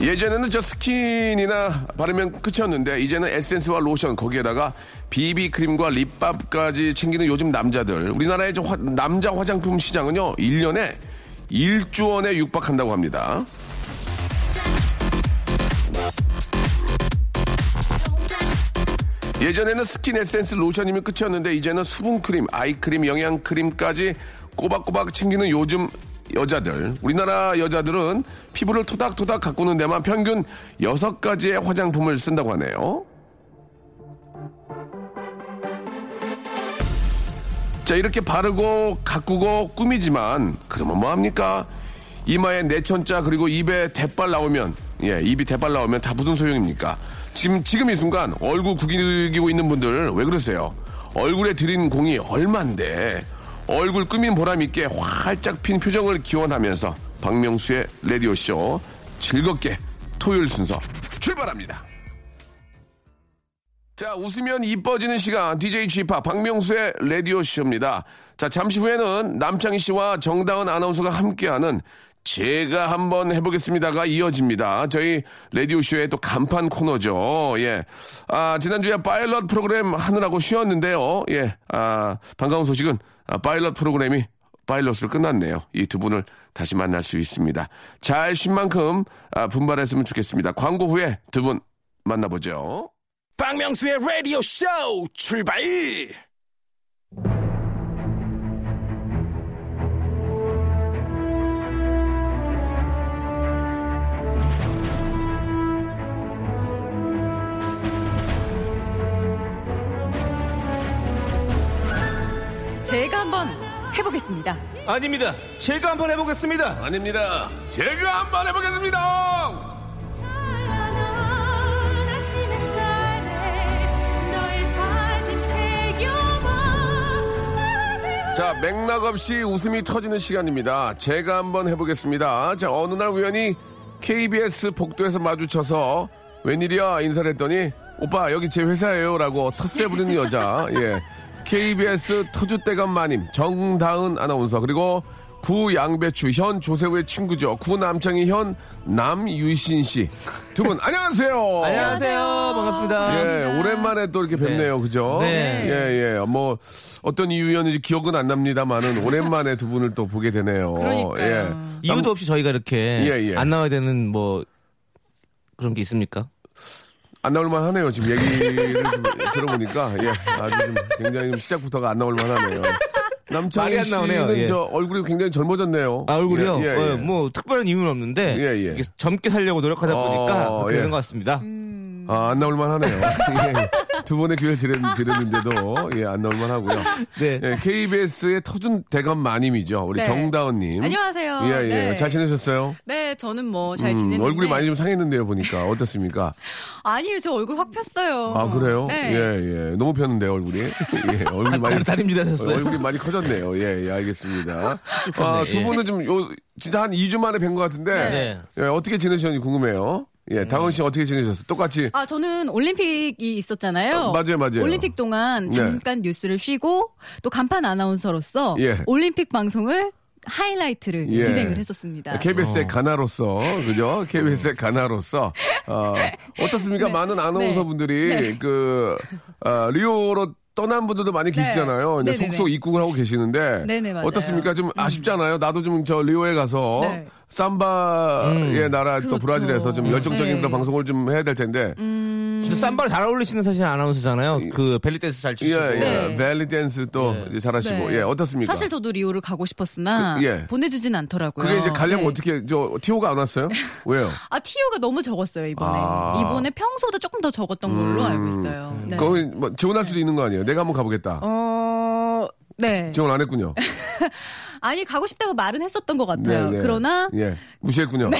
예전에는 저 스킨이나 바르면 끝이었는데 이제는 에센스와 로션 거기에다가 비비 크림과 립밤까지 챙기는 요즘 남자들 우리나라의 저 화- 남자 화장품 시장은요 1년에 1조 원에 육박한다고 합니다. 예전에는 스킨 에센스 로션이면 끝이었는데 이제는 수분크림, 아이크림, 영양크림까지 꼬박꼬박 챙기는 요즘 여자들. 우리나라 여자들은 피부를 토닥토닥 가꾸는 데만 평균 6가지의 화장품을 쓴다고 하네요. 자, 이렇게 바르고 가꾸고 꾸미지만 그러면 뭐합니까? 이마에 내천자 그리고 입에 대빨 나오면 예, 입이 대빨 나오면 다 무슨 소용입니까? 지금 지금 이 순간 얼굴 구기고 있는 분들 왜 그러세요? 얼굴에 들인 공이 얼만데 얼굴 꾸민 보람 있게 활짝 핀 표정을 기원하면서 박명수의 라디오 쇼 즐겁게 토요일 순서 출발합니다. 자, 웃으면 이뻐지는 시간 DJ G파 박명수의 라디오 쇼입니다. 자, 잠시 후에는 남창희 씨와 정다은 아나운서가 함께하는 제가 한번 해보겠습니다가 이어집니다. 저희 라디오쇼의 또 간판 코너죠. 예. 아, 지난주에 파일럿 프로그램 하느라고 쉬었는데요. 예. 아, 반가운 소식은 아, 파일럿 프로그램이 파일럿으로 끝났네요. 이 두 분을 다시 만날 수 있습니다. 잘 쉰 만큼 아, 분발했으면 좋겠습니다. 광고 후에 두 분 만나보죠. 박명수의 라디오 쇼 출발! 제가 한번 해보겠습니다. 아닙니다. 제가 한번 해보겠습니다. 아닙니다. 제가 한번 해보겠습니다. 자, 맥락 없이 웃음이 터지는 시간입니다. 제가 한번 해보겠습니다. 자, 어느 날 우연히 KBS 복도에서 마주쳐서 웬일이야 인사를 했더니 오빠 여기 제 회사예요 라고 텃세 부리는 여자 예 KBS 터줏대감 마님 정다은 아나운서 그리고 구 양배추 현 조세호의 친구죠 구 남창희 현 남유신 씨 두 분 안녕하세요 안녕하세요. 반갑습니다. 예, 오랜만에 또 이렇게 뵙네요. 그죠? 네. 예, 예. 뭐, 어떤 이유였는지 기억은 안 납니다만은 오랜만에 두 분을 또 보게 되네요. 그러니까요. 이유도 없이 저희가 이렇게 예, 예. 안 나와야 되는 뭐 그런 게 있습니까? 안 나올만 하네요. 지금 얘기를 좀 들어보니까. 예, 아주 좀 굉장히 좀 시작부터가 안 나올만 하네요. 남창희. 씨는 예. 저 얼굴이 굉장히 젊어졌네요. 아, 얼굴이요? 예, 예, 예. 어, 뭐 특별한 이유는 없는데 예, 예. 이게 젊게 살려고 노력하다 보니까 어, 그렇게 예. 되는 것 같습니다. 아, 안 나올만 하네요. 예. 두 번의 기회를 드렸, 드렸 는데도, 예, 안 나올만 하고요. 네. 예, KBS의 터준 대감 마님이죠. 우리 네. 정다은님. 안녕하세요. 예, 예. 네. 잘 지내셨어요? 네, 저는 뭐잘 음, 지냈는데 얼굴이 많이 좀 상했는데요, 보니까. 어떻습니까? 아니요, 저 얼굴 확 폈어요. 아, 그래요? 네. 예, 예. 너무 폈는데요, 얼굴이. 예, 얼굴이 많이. 다림질 하셨어요? 얼굴이 많이 커졌네요. 예, 예, 알겠습니다. 아, 두 예. 분은 좀, 요, 진짜 한 2주 만에 뵌 것 같은데. 네. 예, 어떻게 지내셨는지 궁금해요. 예, 다은 씨 어떻게 지내셨어요? 똑같이. 아, 저는 올림픽이 있었잖아요. 어, 맞아요, 맞아요. 올림픽 동안 네. 잠깐 뉴스를 쉬고 또 간판 아나운서로서 예. 올림픽 방송을 하이라이트를 예. 진행을 했었습니다. KBS의 아나로서, 그죠? KBS의 아나로서, 어, 어떻습니까? 많은 아나운서 분들이, 네. 그, 어, 리오로 떠난 분들도 많이 네. 계시잖아요. 이제. 속속 입국을 하고 계시는데 네네, 맞아요. 어떻습니까? 좀 아쉽잖아요. 나도 좀 저 리오에 가서 네. 삼바의 나라 또 그렇죠. 브라질에서 좀 열정적인 네. 음. 그런 방송을 좀 해야 될 텐데. 진짜 쌈바를 잘 어울리시는 사실 아나운서잖아요. 그 벨리 댄스 잘 예, 추시고. 예. 네. 벨리 댄스 또 이제 잘하시고. 네. 예, 어떻습니까? 사실 저도 리오를 가고 싶었으나 그, 예. 보내주진 않더라고요. 그게 이제 가려면 네. 어떻게, 저, 티오가 안 왔어요? 왜요? 아 티오가 너무 적었어요 이번에. 아. 이번에 평소보다 조금 더 적었던 걸로 알고 있어요. 네. 거기 뭐 지원할 수도 있는 거 아니에요? 내가 한번 가보겠다. 어, 네. 지원 안 했군요. 아니 가고 싶다고 말은 했었던 것 같아요. 네, 네. 그러나 예, 무시했군요.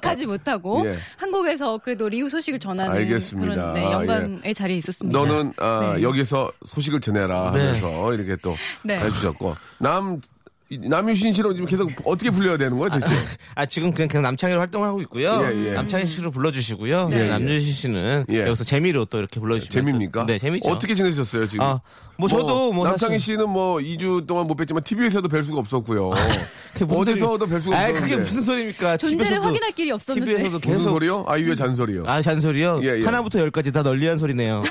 가지 못하고 예. 한국에서 그래도 리우 소식을 전하는 알겠습니다. 그런 네, 아, 영광의 자리에 있었습니다. 너는 아, 네. 여기서 소식을 전해라 네. 하면서 이렇게 또 네. 해주셨고 남 이- 남유신 씨로 지금 계속 어떻게 불려야 되는 거예요, 대체? 아 지금 그냥, 그냥 남창희로 활동하고 있고요. 예, 예. 남창희 씨로 불러주시고요. 예, 예. 남유신 씨는 예. 여기서 재미로 또 이렇게 불러주시면 재미입니까? 또- 네, 재미죠. 어떻게 지내셨어요, 지금? 아, 뭐 저도 뭐 남창희 사실- 씨는 뭐 2주 동안 못 뵀지만 TV에서도 뵐 수가 없었고요. 무슨 어디서도 뵐 수가 아, 없었는데. 그게 무슨 소리입니까? 존재를 확인할 길이 없었는데. TV에서도 무슨 계속 소리요? 아이유의 잔소리요. 아 잔소리요? 예, 예. 하나부터 열까지 다 널리한 소리네요.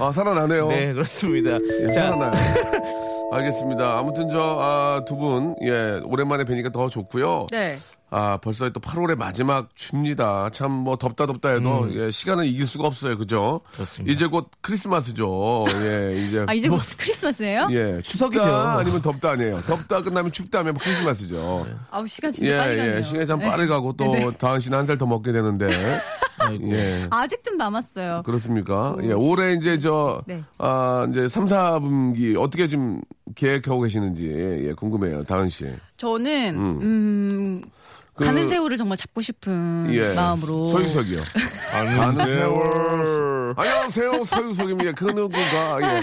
아, 살아나네요. 네, 그렇습니다. 예, 자, 살아나요. 알겠습니다. 아무튼 저, 아, 두 분, 예, 오랜만에 뵈니까 더 좋고요. 네. 아, 벌써 또 8월의 마지막 줍니다. 참 뭐 덥다 덥다 해도 예, 시간은 이길 수가 없어요. 그죠? 음. 그렇습니다. 이제 곧 크리스마스죠. 예, 이제 아 이제 곧 크리스마스예요? 예, 추석이죠. 아니면 덥다 아니에요. 덥다 끝나면 춥다 하면 크리스마스죠. 아우 시간 진짜 예, 빨리 가네요. 예. 시간이 참 네. 빠르게 가고 또 네. 다은 씨는 한 살 더 먹게 되는데. 예. 아직 좀 남았어요. 그렇습니까? 예, 올해 이제 저, 네. 아, 이제 3, 4분기 어떻게 좀 계획하고 계시는지, 예, 궁금해요. 다은 씨. 저는 음, 그- 가는 세월을 정말 잡고 싶은 예. 마음으로 서유석이요. 가는 세월. 안녕하세요. 서유석입니다. 그 누구가, 예.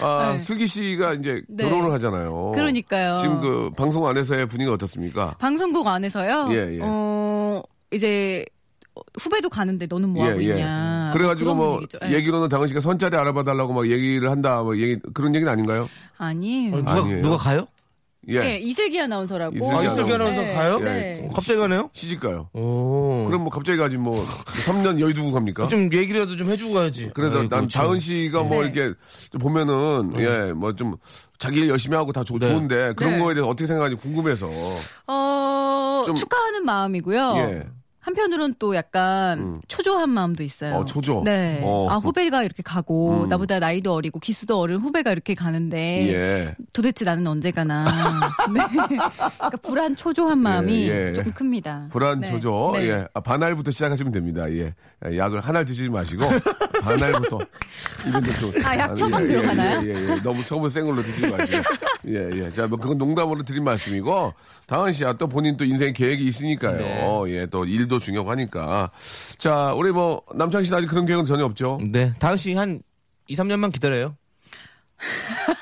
아, 네. 슬기 씨가 이제 네. 결혼을 하잖아요. 그러니까요. 지금 그 방송 안에서의 분위기가 어떻습니까? 방송국 안에서요. 예, 예. 어 이제 후배도 가는데 너는 뭐 하고 있냐. 그래가지고 그런 뭐 분위기죠. 예. 얘기로는 당은 씨가 선자리 알아봐달라고 막 얘기를 한다. 뭐 얘기 그런 얘기는 아닌가요? 아니. 어, 누가, 아니에요. 누가 가요? 예. 네, 이슬기 아나운서라고. 이슬기 아, 아나운서. 이슬기 아나운서 네, 가요? 네. 갑자기 가네요? 시집 가요. 오. 그럼 뭐 갑자기 가지 뭐 3년 여의 두고 갑니까? 좀 얘기라도 좀 해주고 가야지. 그래도 아이고, 난 참. 다은 씨가 뭐 네. 이렇게 좀 보면은 예 뭐 좀 자기 일 열심히 하고 다 좋- 네. 좋은데 그런 네. 거에 대해서 어떻게 생각하는지 궁금해서 어, 좀- 축하하는 마음이고요. 예. 한편으로는 또 약간 초조한 마음도 있어요. 어, 초조? 네. 어. 아, 후배가 이렇게 가고, 음. 나보다 나이도 어리고, 기수도 어린 후배가 이렇게 가는데, 예. 도대체 나는 언제 가나. 네. 그러니까 불안, 초조한 마음이 예, 예. 조금 큽니다. 불안 네. 조조 네. 예 아, 반알부터 시작하시면 됩니다 예 예, 약을 한 알 드시지 마시고 반알부터 이분들 또 아, 약 처방 예, 예, 들어가나요? 예, 예, 예. 너무 센 걸로 드시지 마시고 예 예 자 뭐 그건 농담으로 드린 말씀이고 다은 씨야 또 본인 또 인생 계획이 있으니까요 예또 일도 중요하고 하니까 자 우리 뭐 남창희 씨는 아직 그런 계획은 전혀 없죠 네. 다은 씨 한 2, 3년만 기다려요.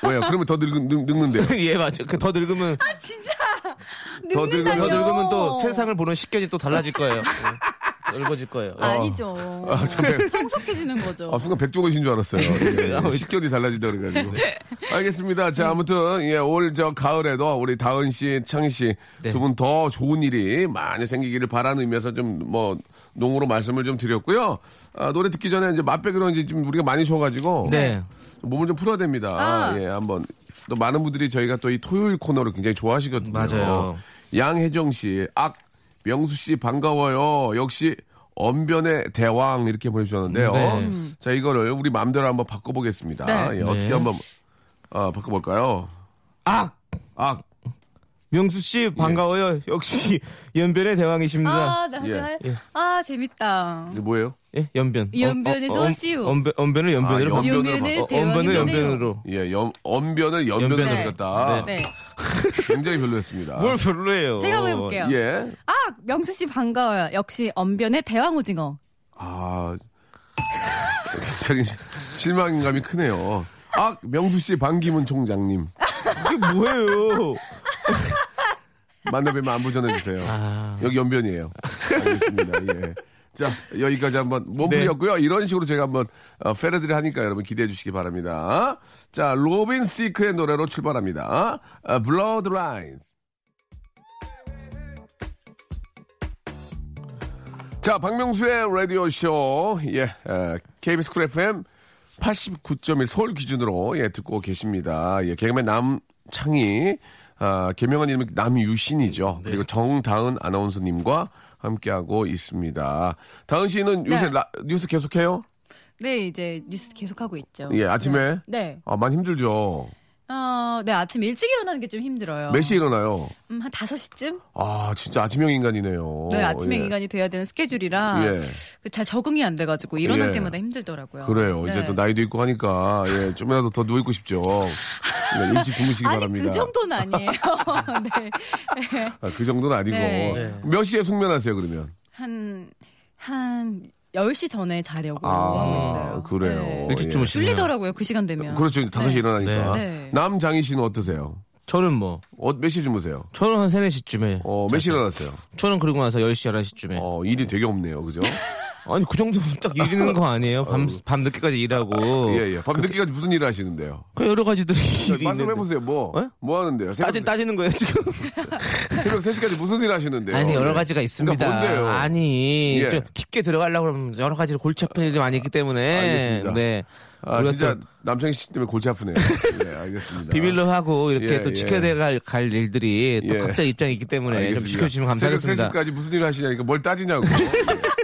왜요 그러면 더 늙, 늙, 늙는데요 예, 맞아. 그더 늙으면, 아, 진짜! 더 늙으면- 더 늙는다뇨. 늙으면 또 세상을 보는 식견이 또 달라질 거예요. 예. 넓어질 거예요. 예. 아니죠. 아, 참, 백- 성숙해지는 거죠. 아, 순간 백종원이신 줄 알았어요. 예, 예. 식견이 달라지다 그래가지고. 알겠습니다. 자, 아무튼, 예, 올 저 가을에도 우리 다은 씨, 창희 씨 네. 두분 더 좋은 일이 많이 생기기를 바라는 의미에서 좀 뭐, 농으로 말씀을 좀 드렸고요. 아, 노래 듣기 전에 이제 맛배기로 이제 좀 우리가 많이 쉬어가지고. 네. 몸을 좀 풀어야 됩니다. 아. 예, 한번. 또 많은 분들이 저희가 또 이 토요일 코너를 굉장히 좋아하시거든요. 맞아요. 양혜정 씨, 악, 명수 씨 반가워요. 역시 언변의 대왕 이렇게 보내주셨는데요. 네. 자, 이거를 우리 마음대로 한번 바꿔보겠습니다. 네. 예, 어떻게 네. 한번 어, 바꿔볼까요? 악! 악, 명수 씨, 반가워요. 역시, 연변의 대왕이십니다. 아, 나, 예. 예. 아, 재밌다. 이게 뭐예요? 예, 연변. 연변에서 어, 어, 어, 씨유. 언변, 언변을 연변으로 아, 바꿔. 바꿔. 어, 언변을. 연변으로. 예, 연, 언변을 연변으로 연변으로. 바꿨다. 네. 굉장히 별로였습니다. 뭘 별로예요. 제가 한번 해볼게요. 예. 아, 명수 씨 반가워요. 역시 언변의 대왕 오징어. 아, 굉장히 실망감이 크네요. 악, 명수 씨 반기문 총장님. 이게 뭐예요? 만나뵈면 안부 전해주세요. 아. 여기 연변이에요. 알겠습니다. 예. 자, 여기까지 한번 네. 몸풀이었고요. 이런 식으로 제가 한번 어, 페레드를 하니까 여러분 기대해 주시기 바랍니다. 자, 로빈 시크의 노래로 출발합니다. 어, Blurred Lines. 자, 박명수의 라디오쇼. 예, 에, KBS 쿨 FM 89.1 서울 기준으로 예 듣고 계십니다. 예 개그맨 남창희 아 개명한 이름이 남유신이죠. 그리고 정다은 아나운서님과 함께하고 있습니다. 다은 씨는 요새 네. 라- 뉴스 계속해요? 네, 이제 뉴스 계속하고 있죠. 예 아침에 네. 아 많이 힘들죠. 어, 네, 아침 일찍 일어나는 게 좀 힘들어요. 몇 시에 일어나요? 음, 한 5시쯤? 아 진짜 아침형 인간이네요. 네, 아침에 예. 인간이 돼야 되는 스케줄이라 예. 잘 적응이 안 돼가지고 일어날 예. 때마다 힘들더라고요. 그래요. 이제 네. 또 나이도 있고 하니까 예, 좀이라도 더 누워 있고 싶죠. 네, 일찍 주무시기 아니, 바랍니다. 그 정도는 아니에요. 네. 아, 그 정도는 아니고 네. 몇 시에 숙면하세요 그러면? 한, 한 10시 전에 자려고 하고 아 있어요. 그래요. 네. 일찍 예. 주무시네요. 뚫리더라고요, 그 시간 되면. 그렇죠. 5시 에 일어나니까. 네. 남장희 씨는 어떠세요? 저는 뭐, 어, 몇시 주무세요? 저는 한 3, 4시쯤에. 어, 몇시 일어났어요? 저는 그러고 나서 10시, 11시쯤에. 어, 일이 되게 없네요. 그죠? 아니, 그 정도면 딱 일하는 거 아니에요? 밤, 밤 늦게까지 일하고. 예, 예. 밤 늦게까지 무슨 일을 하시는데요? 그 여러 가지들이 일이 있는데. 말씀해보세요. 뭐, 어? 뭐 하는데요? 새벽, 따지, 따지는 거예요, 지금? 새벽 3시까지 무슨 일 하시는데요? 아니, 여러 네. 가지가 있습니다. 그러니까 뭔데요? 아니, 예. 좀 깊게 들어가려고 그러면 여러 가지로 골치 아픈 일이 많이 있기 때문에. 알겠습니다. 네. 아, 진짜 또 남창희 씨 때문에 골치 아프네요. 예, 알겠습니다. 비밀로 하고 이렇게 예, 또 예. 지켜야 갈, 갈 일들이 또 예. 각자 입장이 있기 때문에 좀 알겠습니다. 지켜주시면 감사하겠습니다. 새벽 3시까지 무슨 일을 하시냐니까 뭘 따지냐고. 예,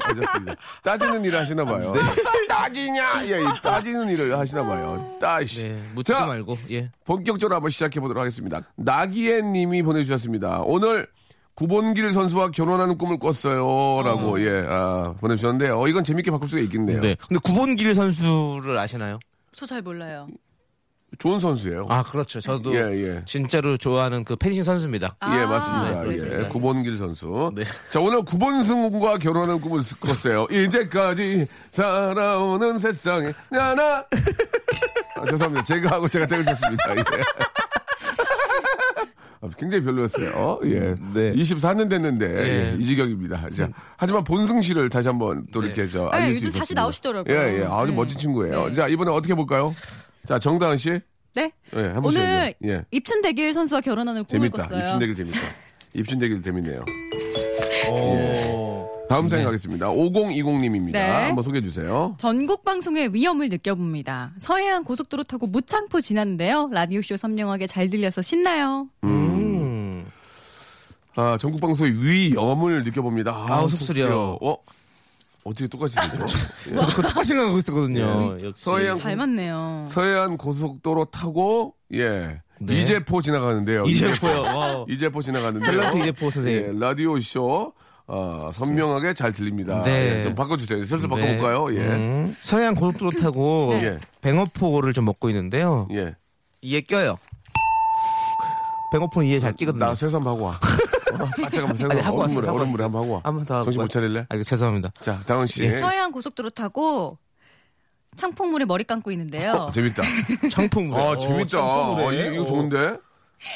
알겠습니다. 따지는 일을 하시나 봐요. 네. 따지냐? 예, 이 따지는 일을 하시나 봐요. 따시. 네, 묻지도 자, 말고, 예. 본격적으로 한번 시작해 보도록 하겠습니다. 나기애 님이 보내주셨습니다. 오늘 구본길 선수와 결혼하는 꿈을 꿨어요. 라고, 예, 아, 보내주셨는데, 어, 이건 재밌게 바꿀 수가 있겠네요. 네. 근데 구본길 선수를 아시나요? 저 잘 몰라요. 좋은 선수예요. 아, 그렇죠. 저도 예, 예. 진짜로 좋아하는 그 펜싱 선수입니다. 아, 예, 맞습니다. 네. 예, 구본길 선수. 네. 자, 오늘 구본승과 결혼하는 꿈을 꿨어요. 이제까지 살아오는 세상에, 나나. 아, 죄송합니다. 제가 하고 제가 땡을 쳤습니다. 예. 아, 굉장히 별로였어요. 어? 예. 네. 24년 됐는데, 예. 예, 이 지경입니다. 자, 하지만 본승 씨를 다시 한번 또 이렇게 저, 네, 알릴 수 요즘 있었습니다. 다시 나오시더라고요. 예, 예. 아주 네. 멋진 친구예요. 네. 자, 이번에 어떻게 볼까요? 자, 정다은 씨. 네. 예. 오늘 예. 입춘대길 선수와 결혼하는 꿈을 재밌다. 꿨어요. 입춘대길 재밌다. 입춘대길 재밌네요. 예. 다음 사연 가겠습니다. 5020님입니다. 네. 한번 소개해 주세요. 전국 방송의 위험을 느껴봅니다. 서해안 고속도로 타고 무창포 지났는데요. 라디오쇼 선명하게 잘 들려서 신나요. 음. 아, 전국 방송의 위험을 느껴봅니다. 아, 아우, 속쓰려. 어? 어떻게 똑같이 되죠? 예. 저도 그 똑같이 생각하고 있었거든요. 역시. 서해안 잘 맞네요. 서해안 고속도로 타고 예 네. 이제포 지나가는데요. 이제포요. 어. 이제포 지나가는데요. 탤런트 이제포 선생님. 예, 라디오 쇼 어, 선명하게 잘 들립니다. 네. 예, 좀 바꿔주세요. 슬슬 바꿔볼까요? 예. 음. 서해안 고속도로 타고 예. 뱅어포를 좀 먹고 있는데요. 예. 이에 껴요. 뱅어포는 이에 잘 끼거든요. 나 한번 하고 와. 어, 아, 잠깐만, 세수 아니, 하고 얼음물에, 하고 얼음물에. 한번 하고 와. 한번 더 하고 정신 못. 차릴래? 아, 죄송합니다. 자, 다은 씨. 예. 서해안 고속도로 타고 창풍물에 머리 감고 있는데요. 어, 재밌다. 청풍물에. 아, 어, 재밌다. 어, 이, 이거 좋은데?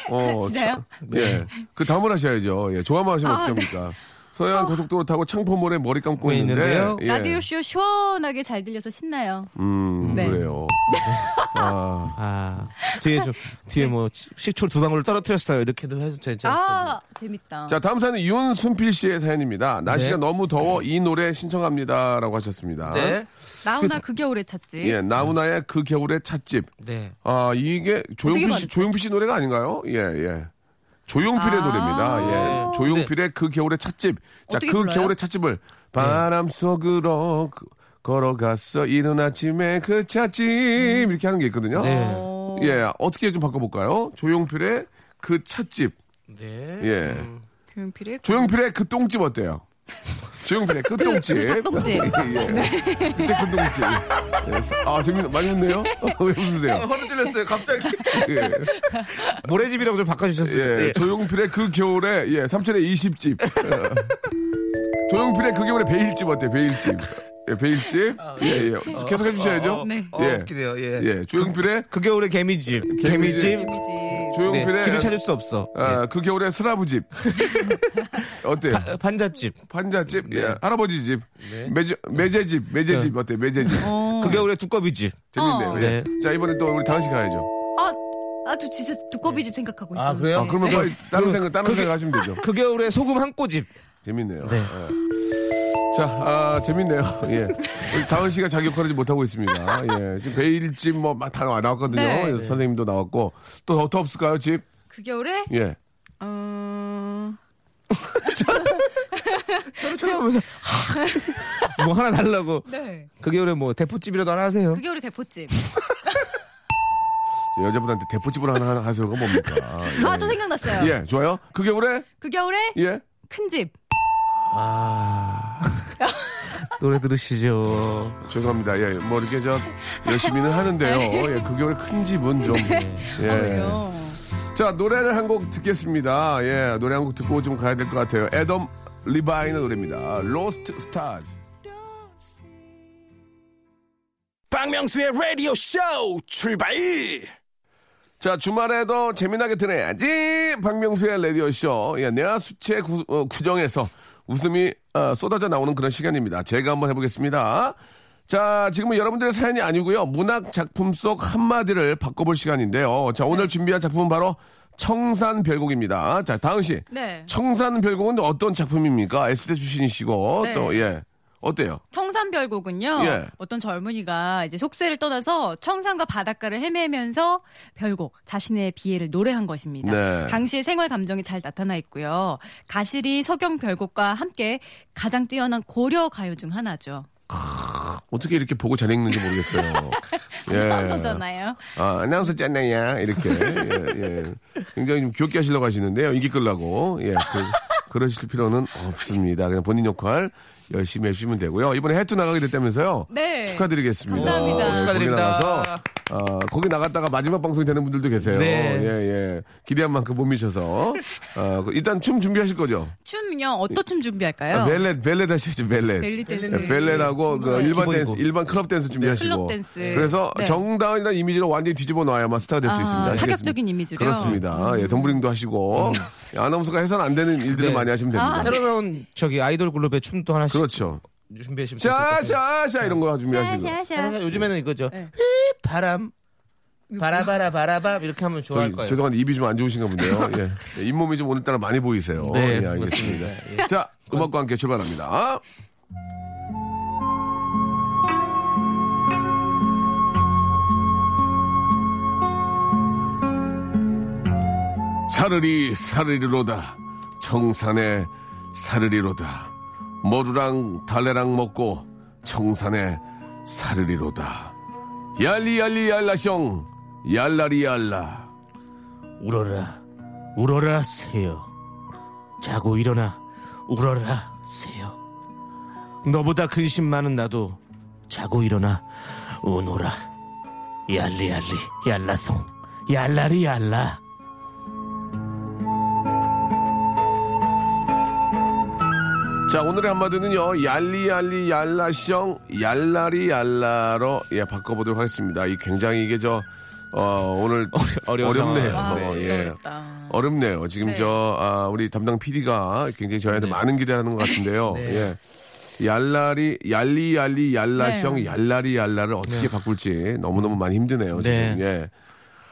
어, 진짜요? 참, 예. 그 다음을 하셔야죠. 예. 좋아만 하시면 아, 어떡합니까? 서해안 고속도로 타고 창포몰에 머리 감고 네. 있는데. 예. 라디오 쇼 시원하게 잘 들려서 신나요. 음, 네. 그래요. 아, 아, 뒤에 좀, 뒤에 뭐, 식초 두 방울 떨어뜨렸어요. 이렇게도 해도 되지 않습니까? 아, 재밌다. 자, 다음 사연은 윤순필 씨의 사연입니다. 날씨가 네. 너무 더워 이 노래 신청합니다라고 하셨습니다. 네. 나훈아 그 겨울에 찾지. 예, 나훈아의 그 겨울의 찻집. 네. 아, 이게 조용필 씨? 조용필 씨 노래가 아닌가요? 예, 예. 조용필의 아. 노래입니다. 예. 조용필의 그 겨울의 찻집. 자, 그 불러요? 겨울의 찻집을 바람 속으로 그- 걸어갔어. 이른 아침에 그 찻집. 이렇게 하는 게 있거든요. 네. 어, 예, 어떻게 좀 바꿔볼까요? 조용필의 그 찻집. 네. 예. 조용필의 조용필의 그 똥집 어때요? 조용필의 그 똥집. 그 닭똥집. 예. 그때 그 똥집. 예. 아, 재밌, 많이 웃네요? 왜 웃으세요? 허리 찔렸어요, 갑자기. 예. 모래집이라고 좀 바꿔주셨어요. 예. 예. 조용필의 그 겨울에, 예, 삼천의 20집. 어. 조용필의 그 겨울에 베일집 어때요? 베일집. 예, 베일집. 예, 예. 계속 해주셔야죠. 네. 어, 예. 웃기네요, 예. 예. 조용필의, 그 겨울에 개미집. 개미집. 개미집. 재미지. 네, 조용필의, 길을 찾을 수 없어. 아, 그 겨울에 스라브집. 어때요? 예. 판잣집. 판자집, 예, 할아버지 집, 매제, 매제집, 매제집, 어때? 매제집. 어. 그 겨울에 두꺼비 집. 재밌네요. 어. 예. 네. 자, 이번에 또 우리 다은 씨 가야죠. 아, 아, 저 진짜 두꺼비 집 생각하고 있어요. 그래요? 아, 그러면 빨리 다른 생각, 다른 생각 하시면 되죠. 그 겨울에 소금 한 꼬집. 재밌네요. 네. 예. 자, 아, 재밌네요. 예. 우리 다은 씨가 자기 역할을 못하고 있습니다. 예. 지금 베일집 뭐, 막 다 나왔거든요. 네. 그래서 선생님도 나왔고. 또 더 없을까요, 집? 그 겨울에 예. 어... 저를 쳐다보면서 뭐 하나 달라고. 네. 그 겨울에 뭐 대포집이라도 하나 하세요. 그 겨울에 대포집. 저 여자분한테 대포집을 하나 하나 하소가 뭡니까? 예. 아, 저 생각났어요. 예, 좋아요. 그 겨울에? 그 겨울에 예. 큰 집. 아. 노래 들으시죠. 죄송합니다. 예, 뭐 이렇게 저 열심히는 하는데요. 예, 그 겨울에 큰 집은 좀. 예. 그래요. 자, 노래를 한 곡 듣겠습니다. 예, 노래 한 곡 듣고 좀 가야 될 것 같아요. 애덤 리바인의 노래입니다. Lost Stars. 박명수의 라디오 쇼 출발! 자, 주말에도 재미나게 들어야지. 박명수의 라디오 쇼. 예, 내가 수채 구, 어, 구정에서 웃음이 어, 쏟아져 나오는 그런 시간입니다. 제가 한번 해보겠습니다. 자, 지금은 여러분들의 사연이 아니고요. 문학 작품 속 한마디를 바꿔볼 시간인데요. 자, 오늘 준비한 작품은 바로 청산 별곡입니다. 자, 다은 씨. 네. 청산 별곡은 어떤 작품입니까? S대 출신이시고 네. 또 예. 어때요? 청산별곡은요. 예. 어떤 젊은이가 이제 속세를 떠나서 청산과 바닷가를 헤매면서 별곡 자신의 비애를 노래한 것입니다. 네. 당시의 생활 감정이 잘 나타나 있고요. 가실이 서경 별곡과 함께 가장 뛰어난 고려 가요 중 하나죠. 어떻게 이렇게 보고 잘 읽는지 모르겠어요. 아나운서잖아요. 아, 아나운서 짠나야 이렇게 예, 예. 굉장히 좀 귀엽게 하시려고 하시는데요. 인기 끌라고 예, 그, 그러실 필요는 없습니다. 그냥 본인 역할 열심히 해주시면 되고요. 이번에 해투 나가게 됐다면서요. 네. 축하드리겠습니다. 감사합니다. 예, 거기 축하드립니다. 나가서 어, 거기 나갔다가 마지막 방송이 되는 분들도 계세요. 네. 예, 예. 기대한 만큼 못 미쳐서 어, 일단 춤 준비하실 거죠? 춤요 어떤 춤 준비할까요? 아, 벨렛 벨렛 하셔야죠. 벨렛. 벨리 댄스. 네, 벨렛하고 그 일반 기본이고. 댄스, 일반 클럽 댄스 준비하시고. 클럽 댄스. 그래서 네. 정다은이라는 이미지로 완전히 뒤집어 놔야만 스타가 될수 아, 있습니다. 파격적인 이미지로요? 그렇습니다. 예, 덤블링도 하시고 예, 아나운서가 해서는 안 되는 일들을 네. 많이 하시면 됩니다. 아, 새로 나온 저기 아이돌 그룹의 춤도 하나씩 그렇죠. 준비하시면. 샤샤샤 이런 거 준비하시고. 샤샤샤. 요즘에는 이거죠. 네. 휘, 바람 바라바라 바라밤 이렇게 하면 좋아할 거예요. 죄송한데 입이 좀 안 좋으신가 본데요. 예. 예, 잇몸이 좀 오늘따라 많이 보이세요. 네, 예, 알겠습니다. 예. 자, 음악과 함께 출발합니다. 사르리 사르리로다 청산에 사르리로다 머루랑 달래랑 먹고 청산에 사르리로다. 얄리 얄리 얄라숑 얄라리 얄라. 울어라 울어라 새요 자고 일어나 울어라 새요 너보다 근심 많은 나도 자고 일어나 우노라. 얄리얄리 얄라송 얄라리 얄라 자 오늘의 한마디는요 얄리얄리 얄라숑 얄라리 얄라로 예 바꿔보도록 하겠습니다 이 굉장히 이게 저 어, 오늘 어려운 어렵네요 아. 어, 진짜 예. 어렵네요 지금 네. 저 아, 우리 담당 PD가 굉장히 저희한테 많은 기대하는 것 같은데요 네. 예. 얄라리 얄리얄리 얄라숑 네. 얄라리 얄라를 어떻게 바꿀지 너무너무 많이 힘드네요 네. 지금 예.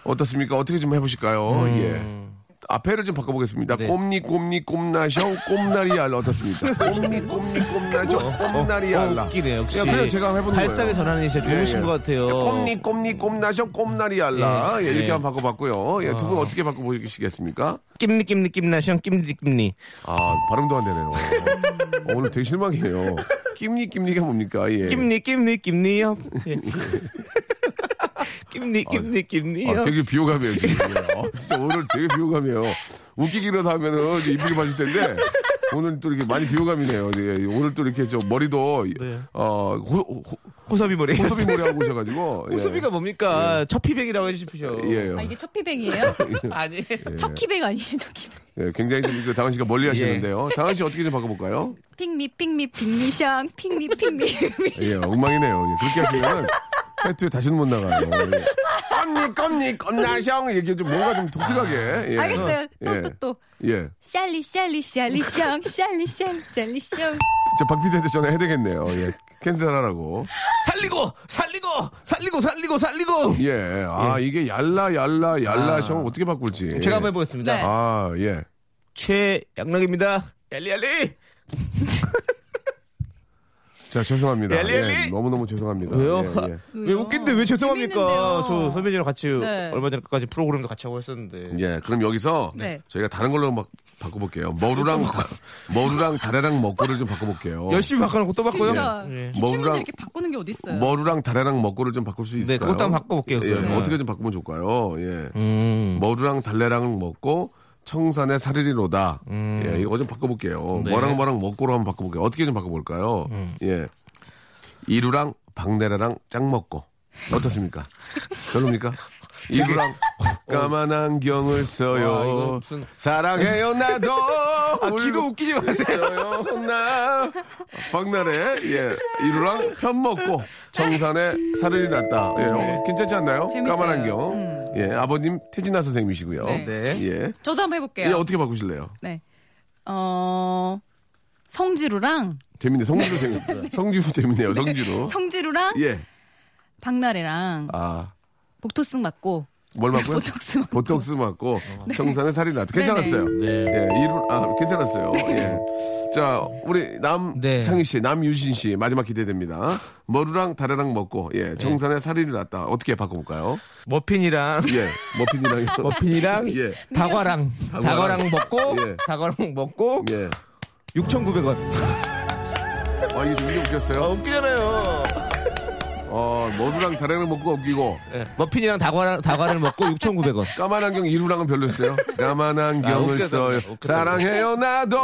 어떻습니까 어떻게 좀 해보실까요 예. 앞에를 좀 바꿔보겠습니다. 네. 꼼니 꼼니 꼼나숑 꼼나리 알라 어떻습니까? 꼼니 꼼니 꼼나숑 꼼나리 알라. 어, 웃기네 역시 야, 그냥 제가 한번 해보는 발상의. 전환이 진짜 좋으신 예, 예. 것 같아요 꼼니 꼼니 꼼나숑 꼼나리 알라. 예, 예, 이렇게 예. 한번 바꿔봤고요. 예, 두 분 어떻게 바꿔보시겠습니까? 낌니 낌니 낌나션 낌니 낌니 아 발음도 안 되네요. 어, 오늘 되게 실망이에요. 낌니 낌니가 뭡니까? 예. 낌니 낌니 낌니요 예. 낌니 낌니 낌니요 아, 되게 비호감이에요, 지금. 예. 아, 진짜 오늘 되게 비호감이에요. 웃기기라도 하면은 이쁘게 봐줄 텐데, 오늘 또 이렇게 많이 비호감이네요. 예, 오늘 또 이렇게 저 머리도, 네. 어, 호, 호, 호섭이 머리 호섭이 머리 하고 오셔가지고. 예. 호섭이가 뭡니까 첫피뱅이라고 해주십시오 예. 아, 이게 첫 피뱅이에요? 아니 첫 키뱅 아니에요, 첫 키뱅. 예, 굉장히 좀그 다은 씨가 멀리 하시는데요. 다은 씨 어떻게 좀 바꿔볼까요? 핑미, 핑미, 핑미샹, 핑미, 핑미, 예, 엉망이네요. 예, 그렇게 하시면 해투에 다시는 못 나가요. 예. 껌니, 껌니, 껌나샹. 이게 좀 뭔가 좀 독특하게. 예. 알겠어요. 또, 예. 또, 또. 예. 샬리, 샬리, 샬리, 샹, 샬리, 샬리, 샬리, 샹. 저 박피디한테 전화해야 되겠네요. 예. 캔슬하라고. 살리고 살리고 살리고 살리고 살리고 예. 아, 이게 얄라, 얄라, 얄라샹 어떻게 바꿀지. 제가 한번 해보겠습니다 네. 아, 예. 최양락입니다 얄리 얄리 자, 죄송합니다. 엘리, 엘리? 예, 너무너무 죄송합니다. 왜요? 예, 예. 왜 웃긴데 왜 죄송합니까? 재밌는데요. 저 선배님이랑 같이 네. 얼마 전까지 프로그램도 같이 하고 했었는데. 예, 그럼 여기서 네. 저희가 다른 걸로 막 바꿔볼게요. 머루랑 머루랑 다래랑 먹고를 좀 바꿔볼게요. 열심히 바꿔놓고 또 바꿔요? 진짜 예. 문제 머루랑- 이렇게 바꾸는 게 어디 있어요? 머루랑 다래랑 먹고를 좀 바꿀 수 네, 있을까요? 그것도 한번 바꿔볼게요, 예, 그러면. 어떻게 좀 바꾸면 좋을까요? 예. 음. 머루랑 달래랑 먹고 청산의 사르리로다. 예, 이거 좀 바꿔볼게요. 음. 네. 뭐랑 뭐랑 먹고로 한번 바꿔볼게요. 어떻게 좀 바꿔볼까요? 음. 예. 이루랑 박내래랑 짱 먹고. 어떻습니까? 별로입니까? 이루랑 까만 안경을 와, 이거 써요. 무슨- 사랑해요 나도. 아, 귀로 웃기지 마세요. 나. 박나래 예 이루랑 편 먹고 청산에 살이 났다. 예, 어, 괜찮지 않나요? 재밌어요. 까만 안경. 음. 예 아버님 태진아 선생님이시고요. 네. 네. 예. 저도 한번 예, 해볼게요. 어떻게 바꾸실래요? 네. 어, 성지루랑, 재밌네. 성지로 재밌다. 성지로 재밌네요. 성지로. 성지루랑, 예. 박나래랑, 아, 복토승 맞고, 뭘 맞고요? 보톡스 맞고. 보톡스 맞고 청산에 살이 났다. 괜찮았어요. 네. 예, 이루 아 괜찮았어요. 예. 자, 우리 남창희 네. 씨, 남유진 씨 마지막 기대됩니다. 머루랑 다래랑 먹고 예, 청산에 살이 났다. 어떻게 바꿔볼까요? 머핀이랑 예, 머핀이랑 머핀이랑 예, 다과랑 다과랑. 다과랑 먹고 예. 다과랑 먹고 예. 6,900원. 아 이게 좀 웃겼어요. 아, 웃기잖아요. 어, 머루랑 다래랑 먹고 웃기고 예. 머핀이랑 다과랑 다과를 먹고 6,900원. 까만 안경 이루랑은 별로였어요. 까만 안경을 웃겨서 써요. 웃겨서 사랑해요 나도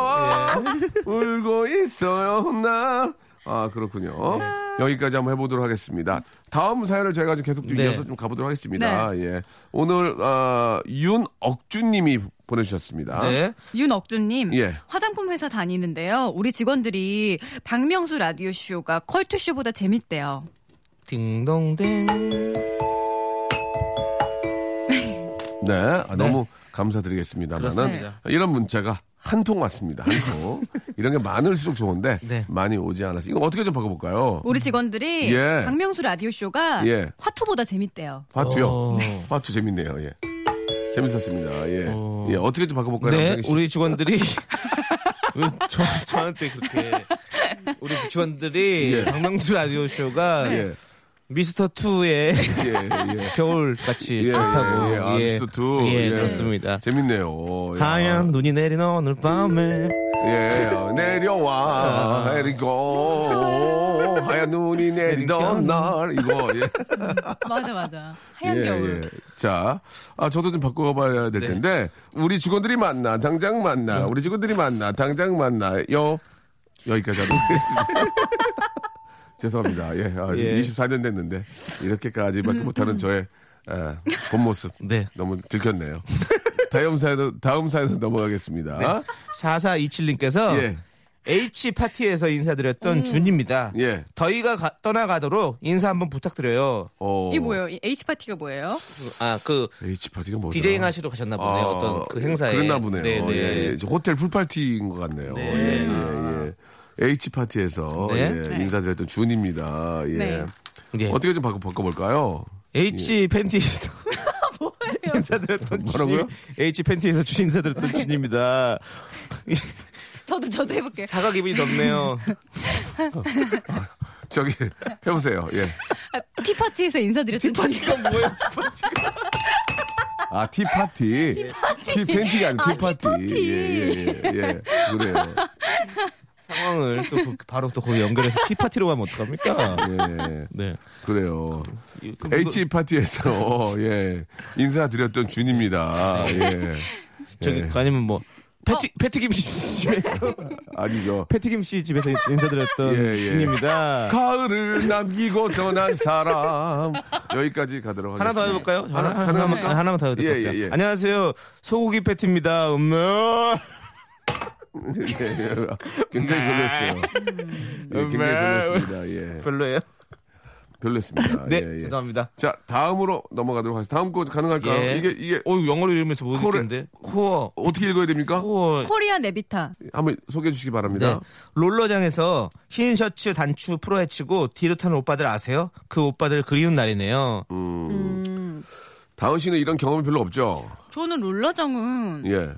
울고 있어요 나. 아 그렇군요. 여기까지 한번 해보도록 하겠습니다. 다음 사연을 저희가 좀 계속 좀 네. 이어서 좀 가보도록 하겠습니다. 예. 오늘 어, 윤억준님이 보내주셨습니다. 네. 윤억준님, 예. 화장품 회사 다니는데요. 우리 직원들이 박명수 라디오 쇼가 컬투 쇼보다 재밌대요. 딩동댕. 네, 아, 너무 감사드리겠습니다만은. 이런 문자가 한 통 왔습니다. 한 통. 이런 게 많을수록 좋은데 네. 많이 오지 않아서 이거 어떻게 좀 바꿔볼까요? 우리 직원들이 예. 박명수 라디오 쇼가 예. 화투보다 재밌대요. 화투요. 어. 화투 재밌네요. 예. 재밌었습니다. 예. 어. 예. 어떻게 좀 바꿔볼까요? 네? 우리 직원들이 왜 저, 저한테 그렇게 우리 직원들이 예. 박명수 라디오 쇼가 예. 미스터 2의 예. 예. 겨울 같이 예, 좋다고 예, 예. 미스터 투. 예, 예. 그렇습니다. 재밌네요. 야. 하얀 눈이 내리는 오늘 밤에 예, 어, 아. 내려와, 내리고, 하얀 눈이 내리던 날, 이거, 예. 맞아, 맞아. 하얀 예, 겨울. 예. 자, 아, 저도 좀 바꿔봐야 될 네. 텐데, 우리 직원들이 만나, 당장 만나, 우리 직원들이 만나, 당장 만나, 요, 여기까지 하도록 하겠습니다. 죄송합니다. 예, 아, 예. 24년 됐는데, 이렇게까지밖에 못하는 저의, 예, 본 모습. 네. 너무 들켰네요. 다음 사연은, 다음 사연은 넘어가겠습니다. 4427님께서 예, H 파티에서 인사드렸던 준입니다. 예. 저희가 가- 떠나가도록 인사 한번 부탁드려요. 어. 이게 뭐예요? 이 H파티가 뭐예요? 아, 그 H파티가 뭐죠? 디제잉 하시러 가셨나 보네요. 어떤 그 행사에. 그랬나 보네요. 네, 네. 예, 예. 저 호텔 풀 파티인 것 같네요. 네. 예, 예, 예. H파티에서 네. 예, 네. 인사드렸던 준입니다. 예. 네. 예. 어떻게 좀 바꿔, 바꿔볼까요? H 팬티에서 인사드렸던 뭐라고요? H 팬티에서 주 인사드렸던 준입니다. 저도, 저도 해볼게요. 사과 기분이 덥네요. 저기, 해보세요. 예. 아, 티파티에서 인사드렸던 파티가 뭐예요? 아, 티파티. 티 팬티가 아니고 아, 티파티. 티파티. 예, 예, 예, 예. 그래요. 상황을 또 그- 바로 또 거기 연결해서 티파티로 가면 어떡합니까? 예. 네. 그래요. 그럼 이거- H파티에서, 예. 인사드렸던 준입니다. 예. 저기 예. 아니면 뭐 패티 패티김 씨 집에서 아니죠. 패티김 씨 집에서 인사드렸던 예, 예. 준입니다. 가을을 남기고 떠난 사람 여기까지 가도록 하겠습니다. 하나 더 해볼까요? 하나, 하나, 하나, 하나, 합니까? 하나만 더 될것 예. 예, 예. 안녕하세요. 소고기 패티입니다. 음메. 예, 예. 굉장히 별로였어요. 예, 굉장히 별로였습니다. 예. 별로예요? 별로였습니다. 네, 예, 예. 죄송합니다. 자, 다음으로 넘어가도록 하겠습니다. 다음 거 가능할까요? 예. 이게, 이게, 어, 영어로 읽으면서 못 읽겠는데. 코어. 어떻게 읽어야 됩니까? 코어. 코리아 네비타. 한번 소개해 주시기 네. 바랍니다. 롤러장에서 흰 셔츠 단추 풀어 헤치고 뒤로 타는 오빠들 아세요? 그 오빠들 그리운 날이네요. 음. 다은 씨는 이런 경험이 별로 없죠? 저는 롤러장은 예.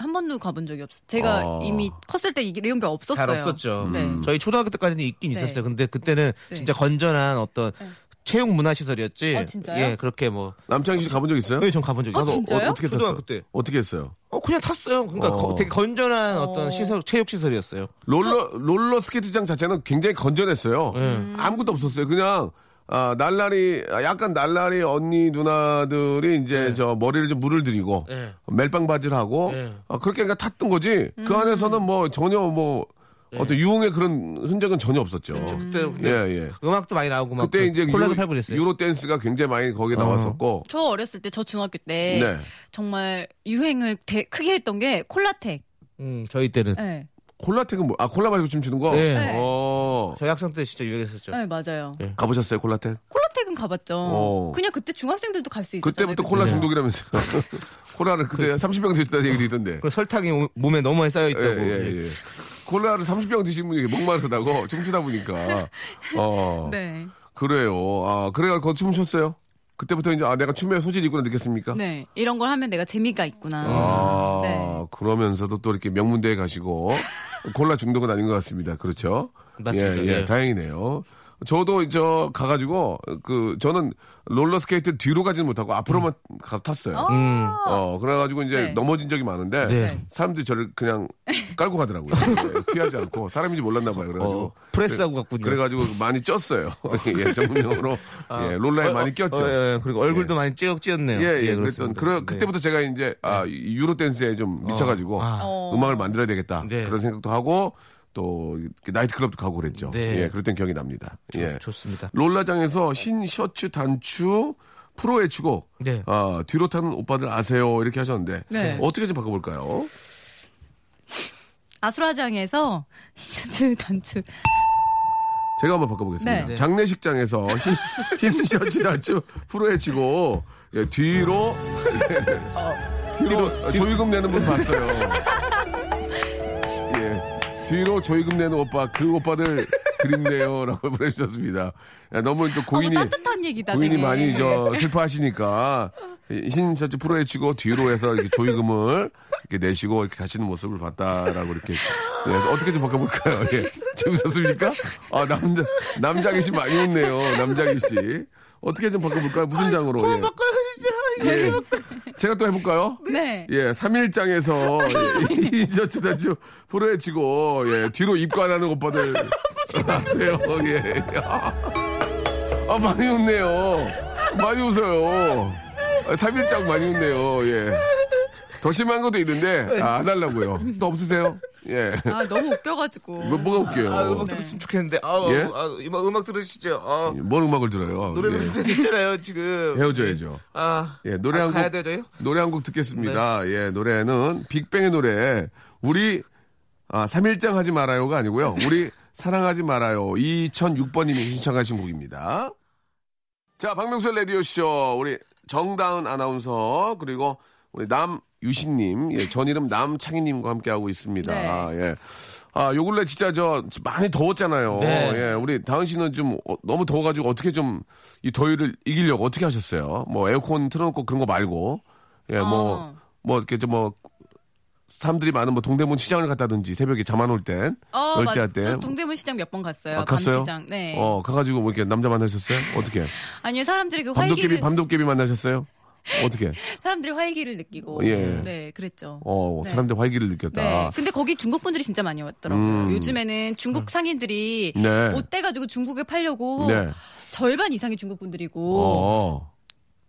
한 번도 가본 적이 없어요. 제가 아. 이미 컸을 때 이런 게 없었어요. 잘 없었죠. 네. 저희 초등학교 때까지는 있긴 네. 있었어요. 근데 그때는 네. 진짜 건전한 어떤 체육 문화 시설이었지. 아, 진짜요? 예, 그렇게 뭐. 남창희 씨 가본 적 있어요? 네, 전 가본 적이 아, 있어요. 진짜요? 어, 떻게 탔어요? 초등학교 때. 어떻게 했어요? 어, 그냥 탔어요. 그러니까 어. 거- 되게 건전한 어. 떤 시설, 체육 시설이었어요. 롤러 롤러 스케이트장 자체는 굉장히 건전했어요. 네. 아무것도 없었어요. 그냥 아, 날라리 아, 약간 날라리 언니 누나들이 이제 저 머리를 좀 물을 들이고 네. 멜빵 바지를 하고 네. 아, 그렇게 그냥 탔던 거지. 그 안에서는 뭐 전혀 뭐 어떤 유흥의 그런 흔적은 전혀 없었죠. 그때는 예, 그냥 예. 음악도 많이 나오고 막 그때 그 이제 콜라도 유로, 팔고 그랬어요. 유로 댄스가 굉장히 많이 거기에 나왔었고. 저 어렸을 때, 저 중학교 때 네. 정말 유행을 대- 크게 했던 게 콜라텍. 음, 저희 때는 네. 콜라텍은 뭐, 아, 콜라 마시고 춤추는 거? 네. 어. 저희 학생 때 진짜 유행했었죠. 네, 맞아요. 네. 가보셨어요, 콜라텍? 콜라텍은 가봤죠. 어. 그냥 그때 중학생들도 갈 수 있었잖아요. 그때부터 그때. 콜라 중독이라면서요. 콜라를 그때 30병 드셨다는 얘기 있던데. 그 설탕이 오- 몸에 너무 많이 쌓여 예, 있다고. 예, 예. 콜라를 30병 드신 분이 목마르다고 춤추다 보니까. 어. 네. 그래요. 아, 그래가 거 춤 추셨어요? 그때부터 이제 아, 내가 춤에 소질이 있구나 느꼈습니까? 네. 이런 걸 하면 내가 재미가 있구나. 아, 네. 그러면서도 또 이렇게 명문대에 가시고 콜라 중독은 아닌 것 같습니다. 그렇죠? 맞습니다. 예, 예, 네. 다행이네요. 저도 저 가가지고 그 저는 롤러 스케이트 뒤로 가지는 못하고 앞으로만 가서 탔어요. 음. 어 그래가지고 이제 네. 넘어진 적이 많은데 네. 사람들이 저를 그냥 깔고 가더라고요. 네, 피하지 않고 사람인지 몰랐나 봐요. 그래가지고 어, 프레스하고 갔군요. 그래가지고 많이 쪘어요. 예, 전문용어로 예, 롤라에 많이 꼈죠. 어, 예, 그리고 얼굴도 많이 찌억 찌었네요. 예, 예, 그랬던, 그렇습니다. 그래, 네. 그때부터 제가 이제, 아, 이 유로 댄스에 좀 미쳐가지고, 아. 어. 음악을 만들어야 되겠다. 네. 그런 생각도 하고, 또, 나이트클럽도 가고 그랬죠. 네. 예, 그랬던 기억이 납니다. 예. 좋습니다. 롤라장에서 흰 셔츠 단추, 프로의 추곡, 네. 아, 뒤로 타는 오빠들 아세요? 이렇게 하셨는데, 네. 어떻게 좀 바꿔볼까요? 아수라장에서 셔츠 단추. 제가 한번 바꿔보겠습니다. 네. 장례식장에서 흰, 흰 셔츠 단추 프로에 치고, 예, 뒤로, 예, 뒤로, 아, 조의금 내는 분 봤어요. 예. 뒤로 조의금 내는 오빠, 그 오빠들 그립네요. 라고 보내주셨습니다. 야, 너무 또 고인이, 어, 따뜻한 얘기다. 고인이 되게. 많이 저 슬퍼하시니까 흰 셔츠 프로에 치고 뒤로 해서 이렇게 조의금을 이렇게 내시고 이렇게 가시는 모습을 봤다라고 이렇게 예, 어떻게 좀 바꿔볼까요? 예. 재밌었습니까? 아 남자 남자기 씨 많이 웃네요. 남자기 씨 어떻게 좀 바꿔볼까요? 무슨 장으로? 예. 예. 제가 또 해볼까요? 네. 예, 3일장에서 이 셔츠 단추 프로에 치고, 예, 뒤로 입관하는 오빠들 아세요? 예. 아, 많이 웃네요. 많이 웃어요. 아, 3일장 많이 웃네요. 예. 더 심한 것도 있는데, 아, 안 하려고요. 또 없으세요? 예. 아, 너무 웃겨가지고. 뭐, 뭐가 웃겨요? 아, 음악 들었으면 좋겠는데. 아, 예? 아, 음악, 음악 들으시죠. 아, 뭘 음악을 들어요? 노래 예. 들을 때 됐잖아요, 지금. 헤어져야죠. 아, 예, 노래 아, 한 곡. 가야 네. 되죠? 노래 한 곡 듣겠습니다. 예, 노래는 빅뱅의 노래. 우리, 아, 3일장 하지 말아요가 아니고요. 우리 사랑하지 말아요. 2006번님이 신청하신 곡입니다. 자, 박명수의 라디오쇼. 우리 정다은 아나운서, 그리고 우리 남 유신님, 예, 전 이름 남창희님과 함께하고 있습니다. 네. 예. 아, 요 근래 진짜 저 많이 더웠잖아요. 네. 예, 우리 다은 씨는 좀 어, 너무 더워가지고 어떻게 좀 이 더위를 이기려고 어떻게 하셨어요? 뭐 에어컨 틀어놓고 그런 거 말고, 예, 뭐, 어. 뭐 이렇게 좀 뭐, 사람들이 많은 뭐 동대문 시장을 갔다든지 새벽에 잠 안 올 땐, 어, 열대 때. 저 동대문 시장 몇 번 갔어요. 아, 갔어요? 밤시장. 네. 어, 가가지고 뭐 이렇게 남자 만나셨어요? 어떻게? 아니요, 사람들이 그 밤도깨비, 활기를 밤도깨비 만나셨어요? 어떻게? 사람들이 활기를 느끼고 예. 네, 그랬죠. 어, 네. 사람들 활기를 느꼈다. 네. 근데 거기 중국 분들이 진짜 많이 왔더라고요. 음. 요즘에는 중국 상인들이 네. 옷 떼가지고 중국에 팔려고 네. 절반 이상이 중국 분들이고 어.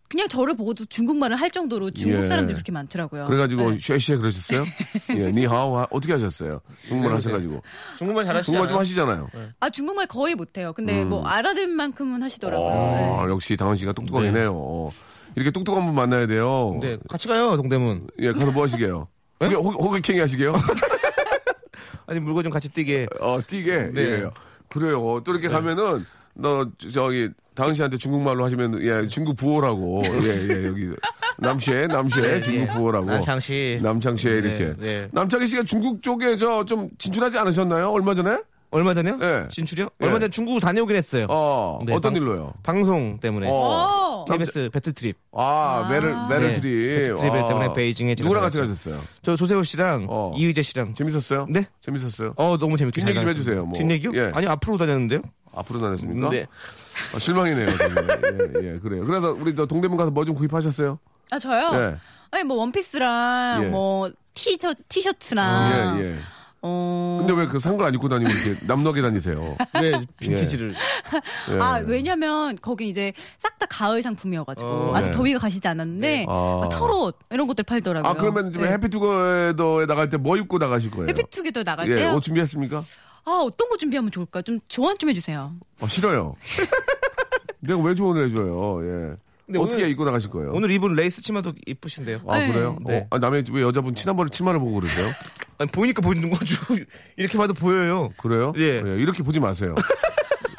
그냥 저를 보고도 중국말을 할 정도로 중국 예. 사람들이 그렇게 많더라고요. 그래가지고 네. 쉐쉐 그러셨어요? 예, 니하오 하- 어떻게 하셨어요? 중국말 하셔가지고 중국말 잘하시죠? 중국말 좀 하시잖아요. 아 중국말 거의 못해요. 근데 뭐 알아들 만큼은 하시더라고요. 어, 네. 역시 당원 씨가 똑똑하네요. 이렇게 똑똑한 분 만나야 돼요. 네, 같이 가요, 동대문. 예, 가서 뭐 하시게요? 호기, 호기캥이 하시게요? 아니, 물건 좀 같이 뛰게. 어, 뛰게. 네. 예. 그래요. 또 이렇게 가면은 너 저기 당은 씨한테 중국말로 하시면 예, 중국 부호라고. 예, 예, 여기 남시에 남시에 중국 부호라고. 아, 장씨. 남창시에 네, 이렇게. 네. 남창희 씨가 중국 쪽에 저 좀 진출하지 않으셨나요? 얼마 전에? 얼마 전에요? 네. 진출이요? 예. 얼마 전에 중국 다녀오긴 했어요. 어, 네, 어떤 방- 일로요? 방송 때문에. 어. 어. KBS 배틀 트립. 아, 메를, 메를 네, 트립. 배틀 트립 아. 때문에 베이징에 누구랑 같이. 가셨어요? 저 조세호 씨랑 어. 이휘재 씨랑. 재밌었어요? 네? 재밌었어요? 어, 너무 재밌게 뒷얘기 잘 좀. 해주세요, 뭐. 뒷얘기요? 예. 아니, 앞으로 다녔는데요? 앞으로 다녔습니까? 네. 아, 실망이네요. 예, 예, 그래요. 그래도 우리 저 동대문 가서 뭐 좀 구입하셨어요? 아 저요? 예. 아니 뭐 원피스랑 예. 뭐 티셔 티셔츠랑 예, 예. 어. 근데 왜그산거안 입고 다니고 이렇게 남너게 다니세요? 왜 빈티지를. 예. 아 왜냐면 거기 이제 싹 다 가을 상품이어가지고 어, 아직 네. 더위가 가시지 않았는데 아. 아, 털옷 이런 것들 팔더라고요. 아, 그러면 좀 네. 해피투게더에 나갈 때 뭐 입고 나가실 거예요? 해피투게더 나갈 예, 때요. 옷 준비했습니까? 아 어떤 거 준비하면 좋을까? 좀 조언 좀 해주세요. 어, 싫어요. 내가 왜 조언을 해줘요? 예. 근데 어떻게 오늘- 입고 나가실 거예요? 오늘 입은 레이스 치마도 이쁘신데요. 아, 네. 그래요? 네. 어, 아, 남의 왜 여자분 치마를, 치마를 보고 그러세요? 아니, 보이니까 보이는 거죠. 이렇게 봐도 보여요. 그래요? 예. 이렇게 보지 마세요.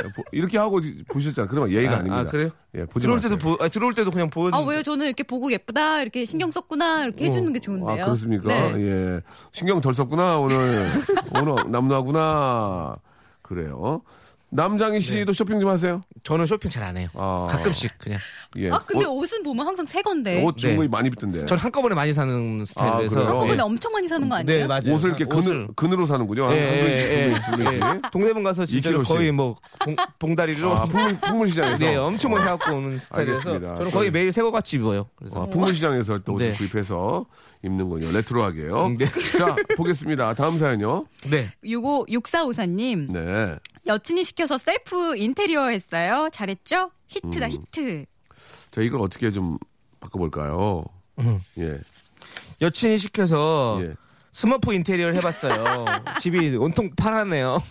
예, 보- 이렇게 하고 보셨잖아요. 그러면 예의가 아, 아, 닙니다 아, 그래요? 예, 보지 들어올 마세요. 때도 보, 아니, 들어올 때도 그냥 보여. 아 왜요? 저는 이렇게 보고 예쁘다 이렇게 신경 썼구나 이렇게 해주는 게 좋은데요. 아, 그렇습니까? 네. 예. 신경 덜 썼구나, 오늘. 오늘 남나구나. 그래요. 남장희 씨도 쇼핑 좀 하세요? 저는 쇼핑 잘 안 해요. 아. 가끔씩 그냥. 예. 아 근데 옷, 옷은 보면 항상 새 건데. 옷 좋은 네. 거 많이 입던데. 전 한꺼번에 많이 사는 스타일이라서. 그래요? 한꺼번에 예. 엄청 많이 사는 거 아니에요? 네, 맞아요. 옷을 이렇게 옷을. 그늘, 그늘로 사는군요. 예, 한 예, 예. 예. 동대문 가서 진짜로 2kg 씩. 거의 뭐 봉, 봉다리로 아, 풍물, 풍물 시장에서. 네, 엄청 많이 사갖고 오는 스타일이라서. 저는 거의 매일 새거 같이 입어요. 그래서 아, 풍물시장에서 또 옷을 네. 구입해서 입는군요. 레트로하게요. 네. 자, 보겠습니다. 다음 사연요. 네. 요거 6454님 네. 여친이 시켜서 셀프 인테리어 했어요. 잘했죠? 히트다 음. 히트. 자, 이걸 어떻게 좀 바꿔볼까요? 예. 여친이 시켜서 예. 스머프 인테리어를 해봤어요. 집이 온통 파랗네요.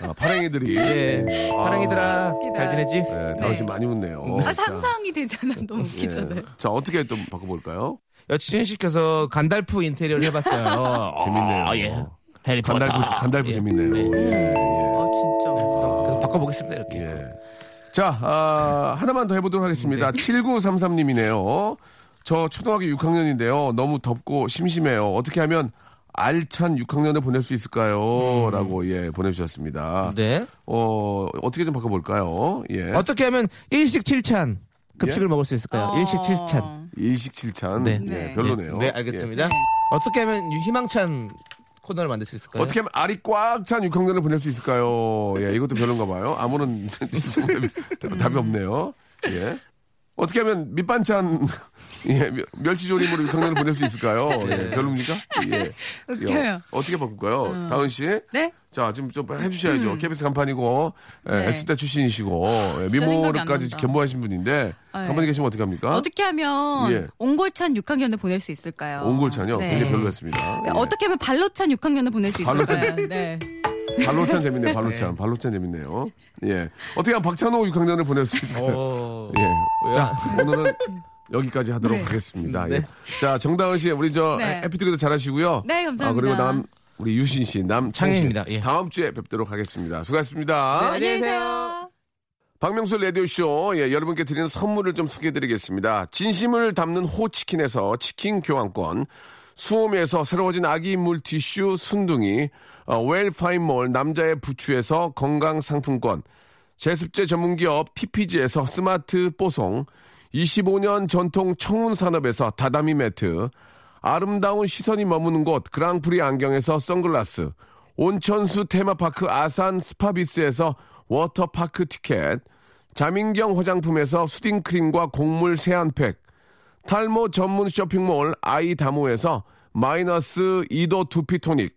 아, 파랭이들이. 예. 파랑이들아 웃기다. 잘 지내지? 예, 당신 많이 웃네요. 아 자, 상상이 되잖아. 너무 예. 웃기잖아요. 자, 어떻게 좀 바꿔볼까요? 여친이 시켜서 간달프 인테리어를 해봤어요. 재밌네요. 아, 예. 간달프, 간달프 예. 재밌네요. 네. 예, 아 바꿔보겠습니다 이렇게. 예. 예. 자, 아, 하나만 더 해보도록 하겠습니다. 7933님이네요. 저 초등학교 6학년인데요. 너무 덥고 심심해요. 어떻게 하면 알찬 6학년을 보낼 수 있을까요? 라고, 예, 보내주셨습니다. 네. 어, 어떻게 좀 바꿔볼까요? 예. 어떻게 하면 일식 칠찬 급식을 먹을 수 있을까요? 어. 일식 칠찬. 일식칠찬. 네. 예, 네. 별로네요. 네, 알겠습니다. 네. 어떻게 하면 희망찬 코너를 만들 수 예. 있을까요? 어떻게 하면 알이 꽉찬 6학년을 보낼 수 있을까요? 예, 이것도 별론가 봐요. 아무런 답이 없네요. 예. 어떻게 하면 밑반찬, 예, 멸- 멸치조림으로 6학년을 보낼 수 있을까요? 예, 별로입니까? 예. 웃겨요. 어, 어떻게 바꿀까요? 다은 씨? 네? 자, 지금 좀 해주셔야죠. KBS 간판이고, 예, 네. S대 출신이시고, 예, 미모를까지 안 난다. 겸보하신 분인데, 네. 가만히 계시면 어떡합니까? 어떻게 하면 예. 옹골찬 6학년을 보낼 수 있을까요? 옹골찬요? 네. 굉장히 별로였습니다. 네, 예. 어떻게 하면 발로찬 6학년을 보낼 수 발로찬. 있을까요? 네. 발로찬 재밌네요. 발로찬. 발로찬 재밌네요. 예. 어떻게 하면 박찬호 6학년을 보낼 수 있을까요? 어... 예. 자, 오늘은 여기까지 하도록 네. 하겠습니다. 네. 예. 자, 정다은 씨, 우리 저 네. 해피투게더 잘하시고요. 네, 감사합니다. 아, 그리고 남 우리 유신 씨, 남창희 씨. 창희입니다. 예. 다음 주에 뵙도록 하겠습니다. 수고하셨습니다. 네, 안녕히 계세요. 박명수 라디오쇼, 예, 여러분께 드리는 선물을 좀 소개해드리겠습니다. 진심을 담는 호치킨에서 치킨 교환권, 수오미에서 새로워진 아기 물티슈 순둥이, 어, 웰파인몰 남자의 부추에서 건강상품권, 제습제 전문기업 TPG에서 스마트 뽀송, 25년 전통 청운산업에서 다다미 매트, 아름다운 시선이 머무는 곳 그랑프리 안경에서 선글라스, 온천수 테마파크 아산 스파비스에서 워터파크 티켓, 자민경 화장품에서 수딩크림과 곡물 세안팩, 탈모 전문 쇼핑몰 아이다모에서 마이너스 2도 두피토닉,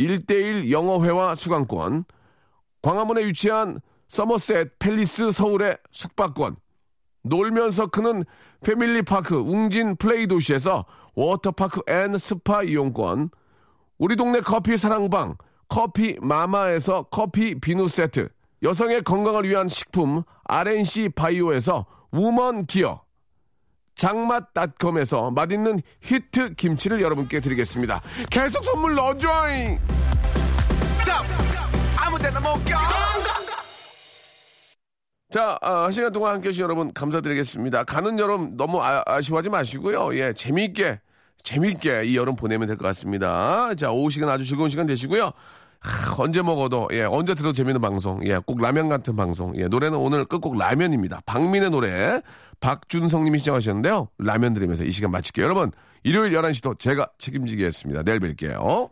1대1 영어회화 수강권, 광화문에 위치한 서머셋 팰리스 서울의 숙박권, 놀면서 크는 패밀리파크 웅진 플레이 도시에서 워터파크 and 스파 이용권, 우리 동네 커피 사랑방 커피 마마에서 커피 비누 세트, 여성의 건강을 위한 식품 RNC 바이오에서 우먼 기어 장맛닷컴에서 맛있는 히트 김치를 여러분께 드리겠습니다. 계속 선물 넣어줘잉! 자, 아무 데나 못 껴! 자, 아, 한 시간 동안 함께 해주신 여러분 감사드리겠습니다. 가는 여름 너무 아, 쉬워하지 마시고요. 예, 재미있게, 재미있게 이 여름 보내면 될 것 같습니다. 자, 오후 시간 아주 즐거운 시간 되시고요. 하, 언제 먹어도, 예, 언제 들어도 재밌는 방송. 예, 꼭 라면 같은 방송. 예, 노래는 오늘 끝곡 라면입니다. 박민의 노래. 박준성 님이 시청하셨는데요. 라면 들으면서 이 시간 마칠게요. 여러분, 일요일 11시도 제가 책임지겠습니다. 내일 뵐게요.